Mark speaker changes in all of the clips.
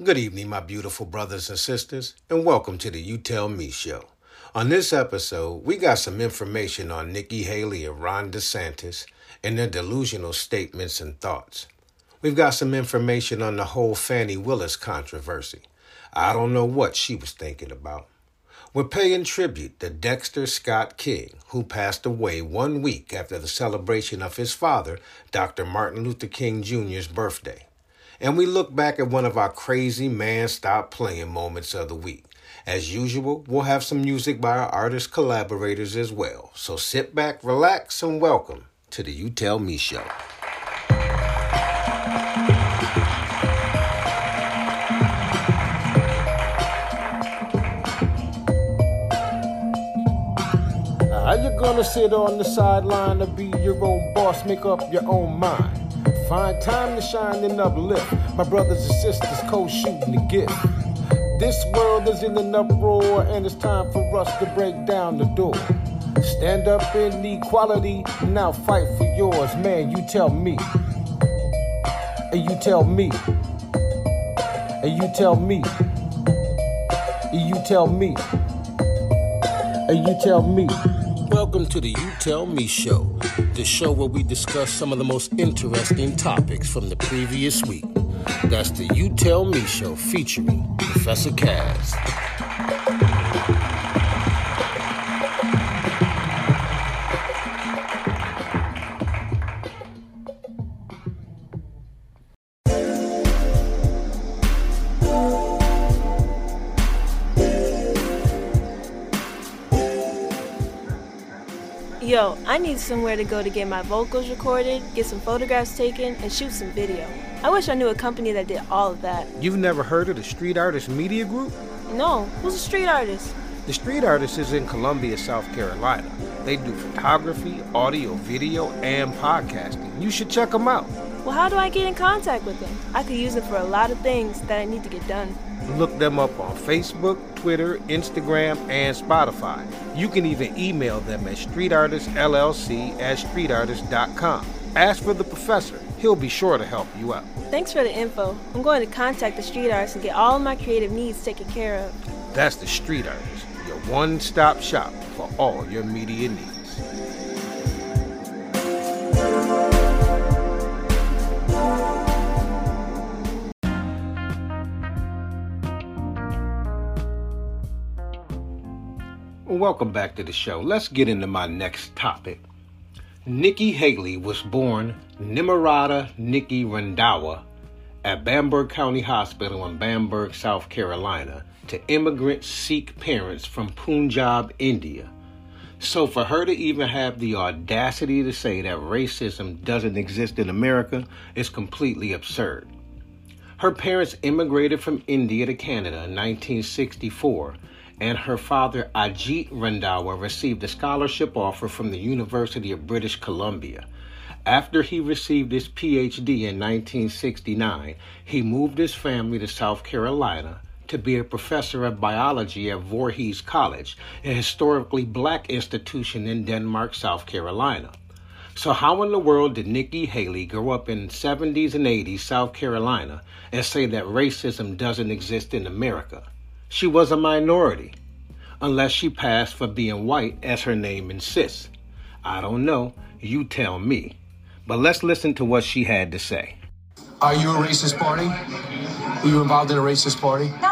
Speaker 1: Good evening, my beautiful brothers and sisters, and welcome to the You Tell Me show. On this episode, we got some information on Nikki Haley and Ron DeSantis and their delusional statements and thoughts. We've got some information on the whole Fannie Willis controversy. I don't know what she was thinking about. We're paying tribute to Dexter Scott King, who passed away one week after the celebration of his father, Dr. Martin Luther King Jr.'s birthday and we look back at one of our crazy man stop playing moments of the week. As usual, we'll have some music by our artist collaborators as well. So sit back, relax, and welcome to the You Tell Me Show. How you gonna sit on the sideline to be your own boss, make up your own mind? Find time to shine and uplift. My brothers and sisters co shooting the gift. This world is in an uproar, and it's time for us to break down the door. Stand up in equality, now fight for yours. Man, you tell me. And you tell me. And you tell me. And you tell me. And you tell me. Welcome to the You Tell Me Show, the show where we discuss some of the most interesting topics from the previous week. That's the You Tell Me Show featuring Professor Kaz.
Speaker 2: Yo, I need somewhere to go to get my vocals recorded, get some photographs taken, and shoot some video. I wish I knew a company that did all of that.
Speaker 1: You've never heard of the Street Artist Media Group?
Speaker 2: No, who's a street artist?
Speaker 1: The Street Artist is in Columbia, South Carolina. They do photography, audio, video, and podcasting. You should check them out.
Speaker 2: Well, how do I get in contact with them? I could use them for a lot of things that I need to get done.
Speaker 1: Look them up on Facebook, Twitter, Instagram, and Spotify. You can even email them at streetartistllc at streetartist.com. Ask for the professor. He'll be sure to help you out.
Speaker 2: Thanks for the info. I'm going to contact the street artist and get all of my creative needs taken care of.
Speaker 1: That's the Street Artist, your one stop shop for all your media needs. Welcome back to the show. Let's get into my next topic. Nikki Haley was born Nimarata Nikki Randhawa at Bamberg County Hospital in Bamberg, South Carolina, to immigrant Sikh parents from Punjab, India. So, for her to even have the audacity to say that racism doesn't exist in America is completely absurd. Her parents immigrated from India to Canada in 1964 and her father Ajit Randhawa received a scholarship offer from the University of British Columbia. After he received his PhD in 1969, he moved his family to South Carolina to be a professor of biology at Voorhees College, a historically black institution in Denmark, South Carolina. So, how in the world did Nikki Haley grow up in 70s and 80s South Carolina and say that racism doesn't exist in America? She was a minority, unless she passed for being white, as her name insists. I don't know, you tell me. But let's listen to what she had to say.
Speaker 3: Are you a racist party? Are you involved in a racist party?
Speaker 4: No.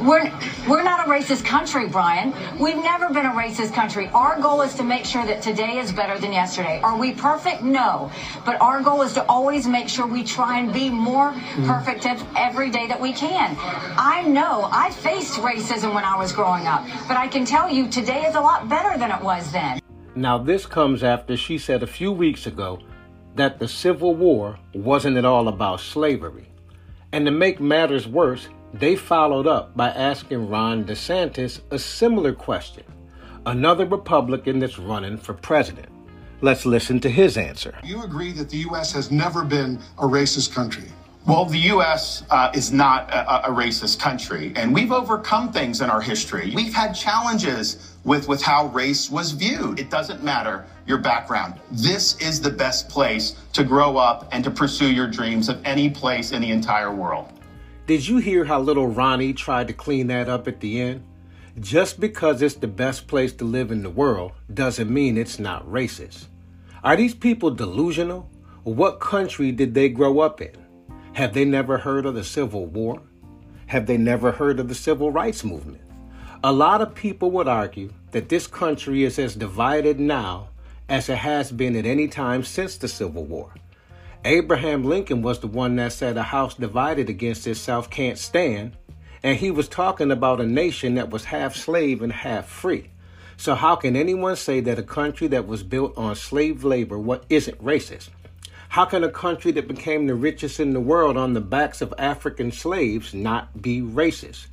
Speaker 4: We're, we're not a racist country, Brian. We've never been a racist country. Our goal is to make sure that today is better than yesterday. Are we perfect? No. But our goal is to always make sure we try and be more mm-hmm. perfect every day that we can. I know I faced racism when I was growing up, but I can tell you today is a lot better than it was then.
Speaker 1: Now, this comes after she said a few weeks ago that the Civil War wasn't at all about slavery. And to make matters worse, they followed up by asking Ron DeSantis a similar question, another Republican that's running for president. Let's listen to his answer.
Speaker 5: You agree that the U.S. has never been a racist country?
Speaker 6: Well, the U.S. Uh, is not a, a, racist country, and we've overcome things in our history. We've had challenges with, with how race was viewed. It doesn't matter your background. This is the best place to grow up and to pursue your dreams of any place in the entire world.
Speaker 1: Did you hear how little Ronnie tried to clean that up at the end? Just because it's the best place to live in the world doesn't mean it's not racist. Are these people delusional? What country did they grow up in? Have they never heard of the Civil War? Have they never heard of the Civil Rights Movement? A lot of people would argue that this country is as divided now as it has been at any time since the Civil War. Abraham Lincoln was the one that said a house divided against itself can't stand, and he was talking about a nation that was half slave and half free. So how can anyone say that a country that was built on slave labor what isn't racist? How can a country that became the richest in the world on the backs of African slaves not be racist?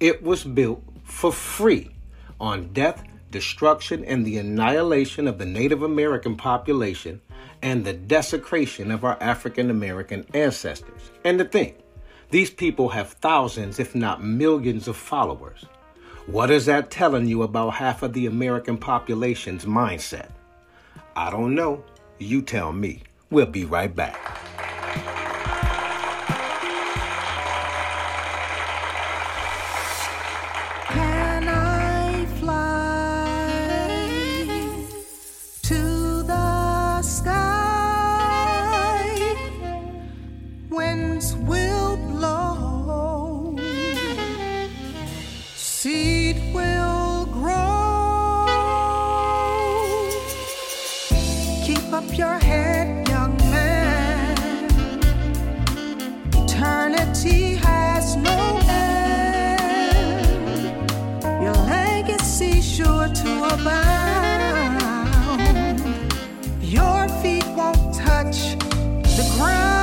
Speaker 1: It was built for free on death, destruction, and the annihilation of the Native American population and the desecration of our African American ancestors. And to think, these people have thousands, if not millions, of followers. What is that telling you about half of the American population's mindset? I don't know. You tell me. We'll be right back.
Speaker 7: Will blow, seed will grow. Keep up your head, young man. Eternity has no end. Your legacy sure to abound. Your feet won't touch the ground.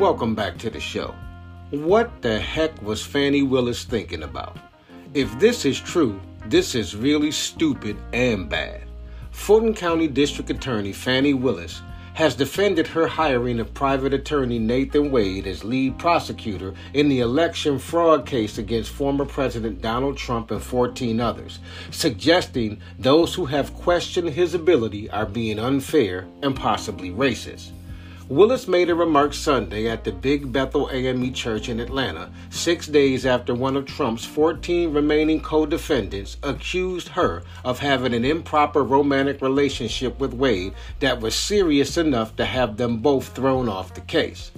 Speaker 1: Welcome back to the show. What the heck was Fannie Willis thinking about? If this is true, this is really stupid and bad. Fulton County District Attorney Fannie Willis has defended her hiring of private attorney Nathan Wade as lead prosecutor in the election fraud case against former President Donald Trump and 14 others, suggesting those who have questioned his ability are being unfair and possibly racist. Willis made a remark Sunday at the Big Bethel AME Church in Atlanta, six days after one of Trump's 14 remaining co defendants accused her of having an improper romantic relationship with Wade that was serious enough to have them both thrown off the case.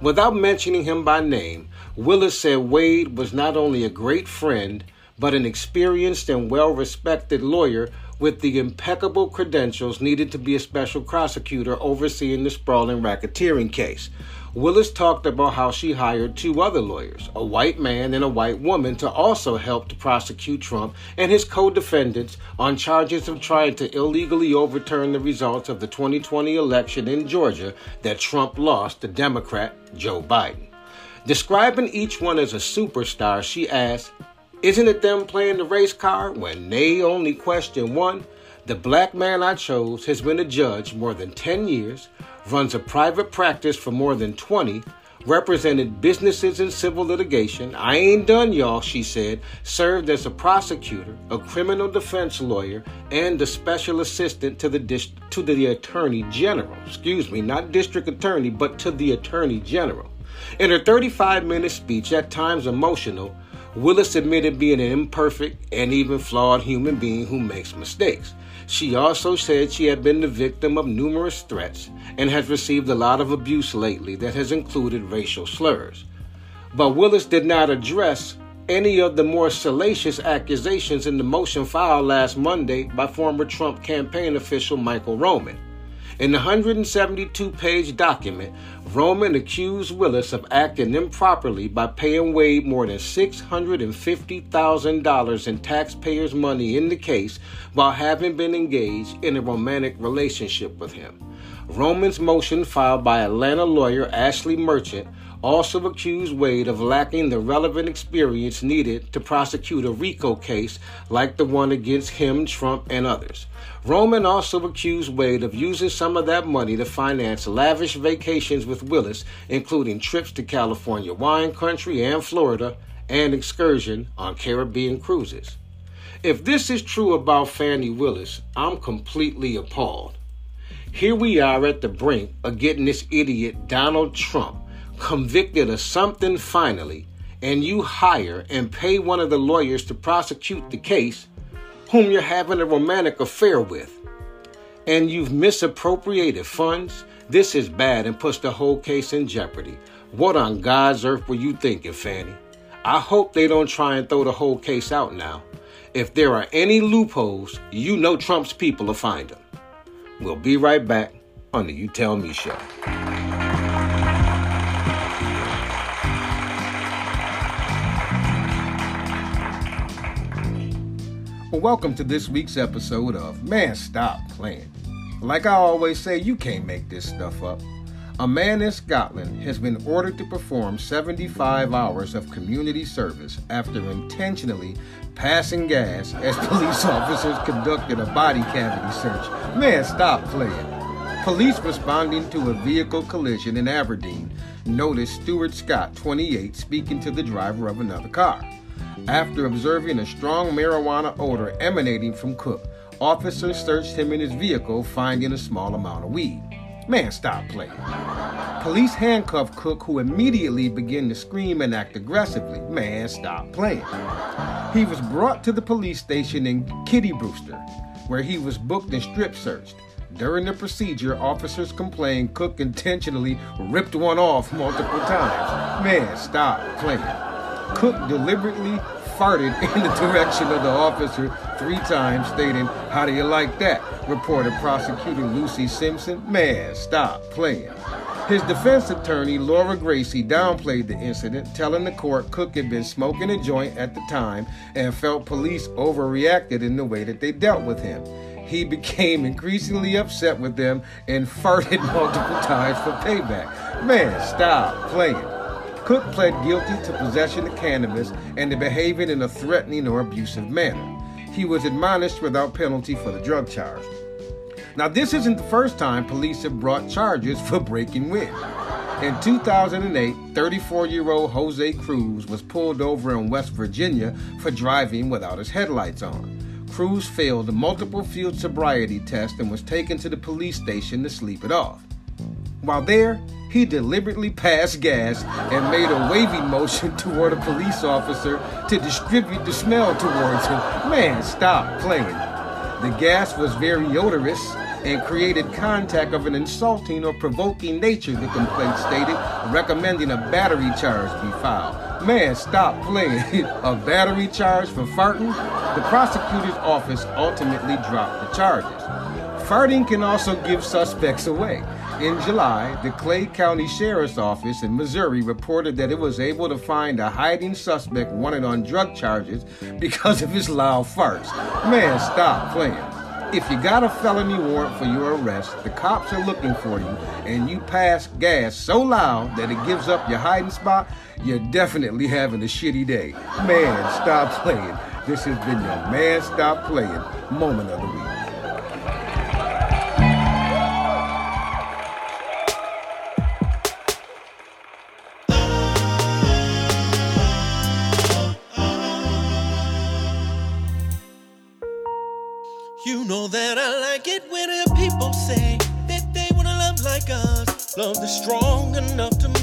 Speaker 1: Without mentioning him by name, Willis said Wade was not only a great friend, but an experienced and well respected lawyer with the impeccable credentials needed to be a special prosecutor overseeing the sprawling racketeering case. Willis talked about how she hired two other lawyers, a white man and a white woman, to also help to prosecute Trump and his co defendants on charges of trying to illegally overturn the results of the 2020 election in Georgia that Trump lost to Democrat Joe Biden. Describing each one as a superstar, she asked, isn't it them playing the race card when they only question one? The black man I chose has been a judge more than 10 years, runs a private practice for more than 20, represented businesses in civil litigation. I ain't done, y'all, she said. Served as a prosecutor, a criminal defense lawyer, and a special assistant to the to the attorney general. Excuse me, not district attorney, but to the attorney general. In her 35 minute speech, at times emotional, Willis admitted being an imperfect and even flawed human being who makes mistakes. She also said she had been the victim of numerous threats and has received a lot of abuse lately that has included racial slurs. But Willis did not address any of the more salacious accusations in the motion filed last Monday by former Trump campaign official Michael Roman. In the 172 page document, Roman accused Willis of acting improperly by paying Wade more than $650,000 in taxpayers' money in the case while having been engaged in a romantic relationship with him. Roman's motion, filed by Atlanta lawyer Ashley Merchant, also accused Wade of lacking the relevant experience needed to prosecute a RICO case like the one against him, Trump, and others. Roman also accused Wade of using some of that money to finance lavish vacations with Willis, including trips to California wine country and Florida, and excursion on Caribbean cruises. If this is true about Fannie Willis, I'm completely appalled. Here we are at the brink of getting this idiot Donald Trump convicted of something finally, and you hire and pay one of the lawyers to prosecute the case whom you're having a romantic affair with, and you've misappropriated funds, this is bad and puts the whole case in jeopardy. What on God's earth were you thinking, Fanny? I hope they don't try and throw the whole case out now. If there are any loopholes, you know Trump's people will find them. We'll be right back on the You Tell Me show. Well, welcome to this week's episode of Man Stop Playing. Like I always say, you can't make this stuff up. A man in Scotland has been ordered to perform 75 hours of community service after intentionally passing gas as police officers conducted a body cavity search. Man, stop playing. Police responding to a vehicle collision in Aberdeen noticed Stuart Scott, 28, speaking to the driver of another car. After observing a strong marijuana odor emanating from Cook, officers searched him in his vehicle, finding a small amount of weed. Man, stop playing. Police handcuffed Cook, who immediately began to scream and act aggressively. Man, stop playing. He was brought to the police station in Kittybrewster, where he was booked and strip searched. During the procedure, officers complained Cook intentionally ripped one off multiple times. Man, stop playing. Cook deliberately farted in the direction of the officer three times, stating, How do you like that? reported prosecutor Lucy Simpson. Man, stop playing. His defense attorney, Laura Gracie, downplayed the incident, telling the court Cook had been smoking a joint at the time and felt police overreacted in the way that they dealt with him. he became increasingly upset with them and farted multiple times for payback. Man, stop playing. Cook pled guilty to possession of cannabis and to behaving in a threatening or abusive manner. He was admonished without penalty for the drug charge. Now, this isn't the first time police have brought charges for breaking wind. In 2008, 34 year old Jose Cruz was pulled over in West Virginia for driving without his headlights on. Cruz failed a multiple field sobriety tests and was taken to the police station to sleep it off. While there, he deliberately passed gas and made a waving motion toward a police officer to distribute the smell towards him. Man, stop playing. The gas was very odorous and created contact of an insulting or provoking nature, the complaint stated, recommending a battery charge be filed. Man, stop playing. a battery charge for farting? The prosecutor's office ultimately dropped the charges. Farting can also give suspects away. In July, the Clay County Sheriff's Office in Missouri reported that it was able to find a hiding suspect wanted on drug charges because of his loud farts. Man, stop playing. If you got a felony warrant for your arrest, the cops are looking for you, and you pass gas so loud that it gives up your hiding spot, you're definitely having a shitty day. Man, stop playing. This has been your Man Stop Playing moment of the week.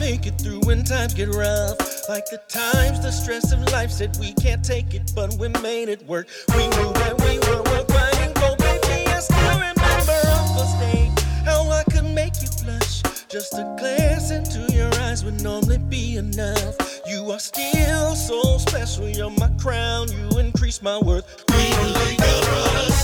Speaker 8: Make it through when times get rough. Like the times the stress of life said we can't take it, but we made it work. We knew that we were worth fighting for, baby. I still remember first day how I could make you blush. Just a glance into your eyes would normally be enough. You are still so special, you're my crown. You increase my worth. We believe God brought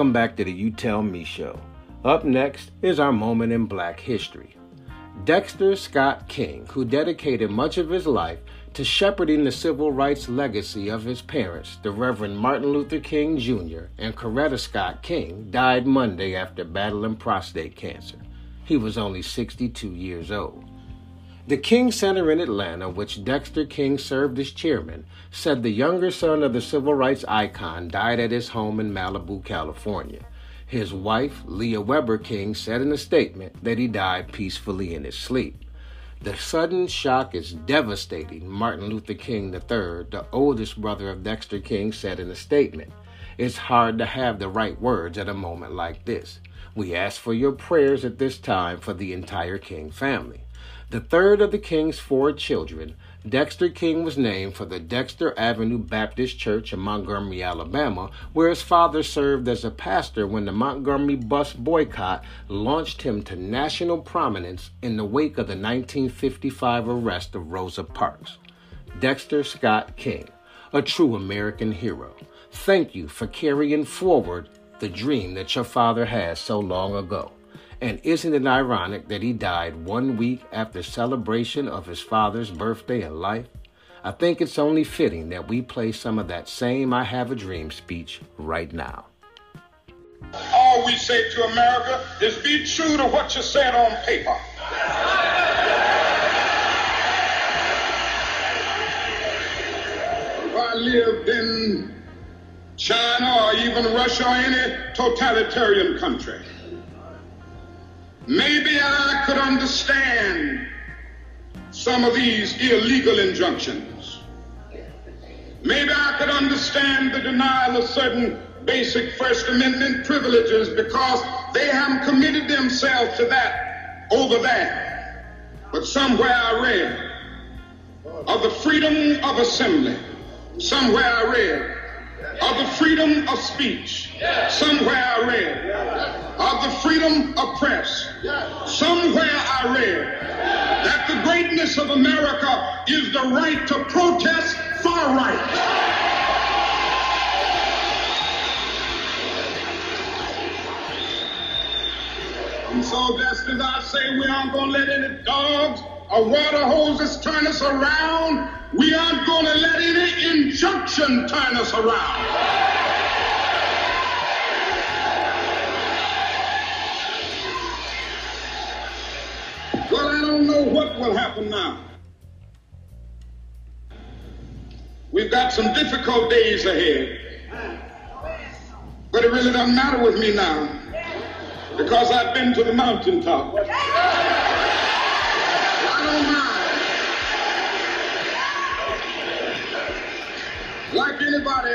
Speaker 1: Welcome back to the You Tell Me Show. Up next is our moment in black history. Dexter Scott King, who dedicated much of his life to shepherding the civil rights legacy of his parents, the Reverend Martin Luther King Jr. and Coretta Scott King, died Monday after battling prostate cancer. He was only 62 years old. The King Center in Atlanta, which Dexter King served as chairman, said the younger son of the civil rights icon died at his home in Malibu, California. His wife, Leah Weber King, said in a statement that he died peacefully in his sleep. The sudden shock is devastating, Martin Luther King III, the oldest brother of Dexter King, said in a statement. It's hard to have the right words at a moment like this. We ask for your prayers at this time for the entire King family. The third of the King's four children, Dexter King was named for the Dexter Avenue Baptist Church in Montgomery, Alabama, where his father served as a pastor when the Montgomery bus boycott launched him to national prominence in the wake of the 1955 arrest of Rosa Parks. Dexter Scott King, a true American hero. Thank you for carrying forward the dream that your father had so long ago. And isn't it ironic that he died one week after celebration of his father's birthday and life? I think it's only fitting that we play some of that same I Have a Dream speech right now.
Speaker 9: All we say to America is be true to what you said on paper. If I lived in China or even Russia or any totalitarian country, maybe I could understand some of these illegal injunctions. Maybe I could understand the denial of certain basic First Amendment privileges because they haven't committed themselves to that over there. But somewhere I read of the freedom of assembly. Somewhere I read of the freedom of speech. Somewhere I read of the freedom of press. Somewhere I read that the greatness of America is the right to protest far right. And so just as I say we aren't to let any dogs or water hose hoses turn us around, we aren't going to let any injunction turn us around. Well, I don't know what will happen now. We've got some difficult days ahead. But it really doesn't matter with me now because I've been to the mountaintop. I don't mind. Like anybody,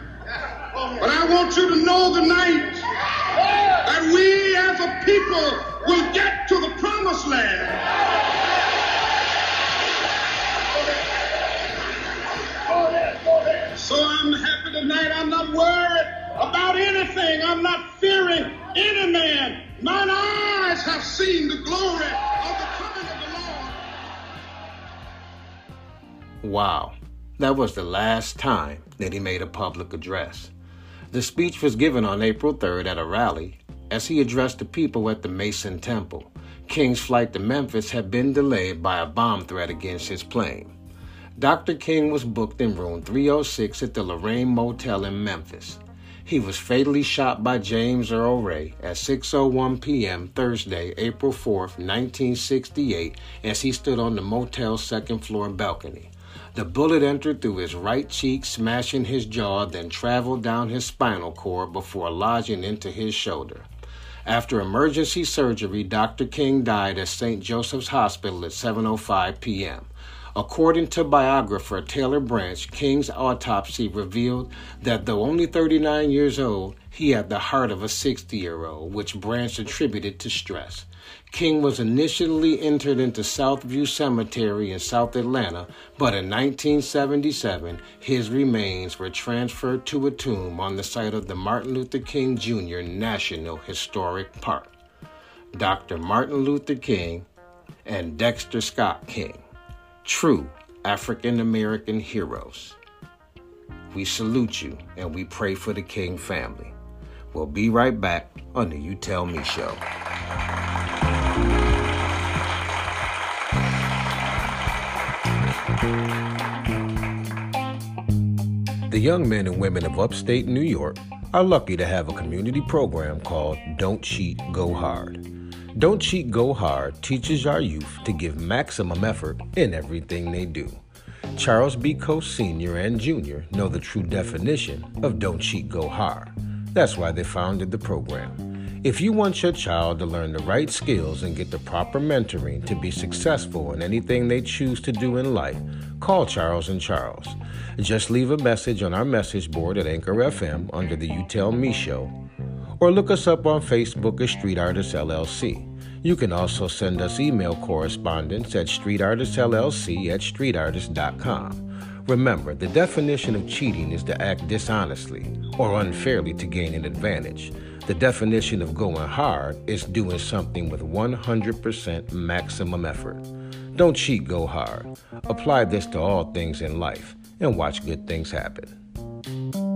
Speaker 9: but I want you to know tonight that we as a people will get to the promised land. So I'm happy tonight. I'm not worried about anything. I'm not fearing any man. Mine eyes have seen the glory of the coming of the Lord.
Speaker 1: Wow, that was the last time that he made a public address. The speech was given on April 3rd at a rally as he addressed the people at the Mason Temple. King's flight to Memphis had been delayed by a bomb threat against his plane. Dr. King was booked in room 306 at the Lorraine Motel in Memphis. He was fatally shot by James Earl Ray at 6:01 p.m. Thursday, April 4, 1968, as he stood on the motel's second floor balcony. The bullet entered through his right cheek, smashing his jaw, then traveled down his spinal cord before lodging into his shoulder. After emergency surgery, Dr. King died at St. Joseph's Hospital at 7:05 p.m. According to biographer Taylor Branch, King's autopsy revealed that though only 39 years old, he had the heart of a 60 year old, which Branch attributed to stress. King was initially entered into Southview Cemetery in South Atlanta, but in 1977, his remains were transferred to a tomb on the site of the Martin Luther King Jr. National Historic Park. Dr. Martin Luther King and Dexter Scott King true African American heroes. We salute you and we pray for the King family. We'll be right back on the You Tell Me show. The young men and women of upstate New York are lucky to have a community program called Don't Cheat, Go Hard. Don't Cheat, Go Hard teaches our youth to give maximum effort in everything they do. Charles B. Coase Sr. and Jr. know the true definition of Don't Cheat, Go Hard. That's why they founded the program. If you want your child to learn the right skills and get the proper mentoring to be successful in anything they choose to do in life, call Charles and Charles. Just leave a message on our message board at Anchor FM under the You Tell Me Show or look us up on Facebook as Street Artists LLC. You can also send us email correspondence at streetartistllc at streetartist.com. Remember, the definition of cheating is to act dishonestly or unfairly to gain an advantage. The definition of going hard is doing something with 100% maximum effort. Don't cheat, go hard. Apply this to all things in life and watch good things happen.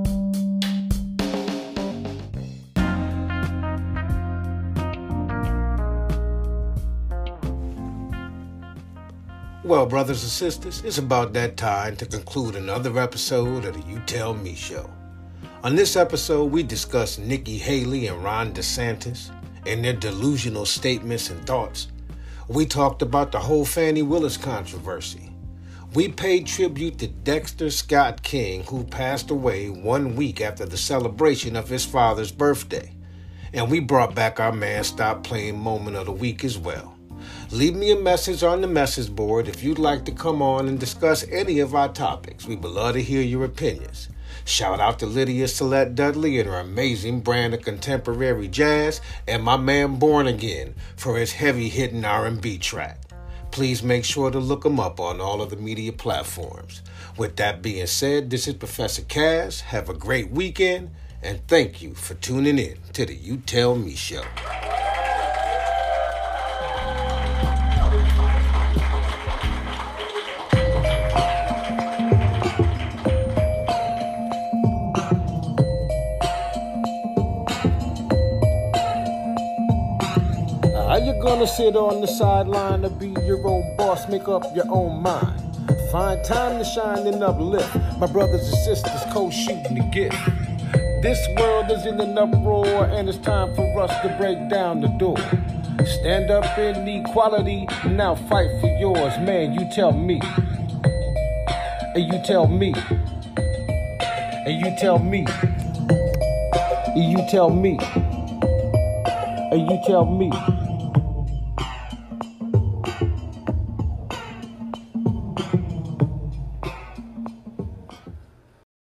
Speaker 1: Well, brothers and sisters, it's about that time to conclude another episode of the You Tell Me Show. On this episode, we discuss Nikki Haley and Ron DeSantis and their delusional statements and thoughts. We talked about the whole Fannie Willis controversy. We paid tribute to Dexter Scott King, who passed away one week after the celebration of his father's birthday. And we brought back our man Stop Playing moment of the week as well. Leave me a message on the message board if you'd like to come on and discuss any of our topics. We would love to hear your opinions. Shout out to Lydia Celette Dudley and her amazing brand of contemporary jazz, and my man Born Again for his heavy hitting R&B track. Please make sure to look him up on all of the media platforms. With that being said, this is Professor Kaz. Have a great weekend, and thank you for tuning in to the You Tell Me Show. How you gonna sit on the sideline to be your own boss, make up your own mind? Find time to shine and uplift. My brothers and sisters co-shooting the gift. This world is in an uproar and it's time for us to break down the door. Stand up in equality, now fight for yours, man. You tell me. And you tell me. And you tell me. And you tell me. And you tell me.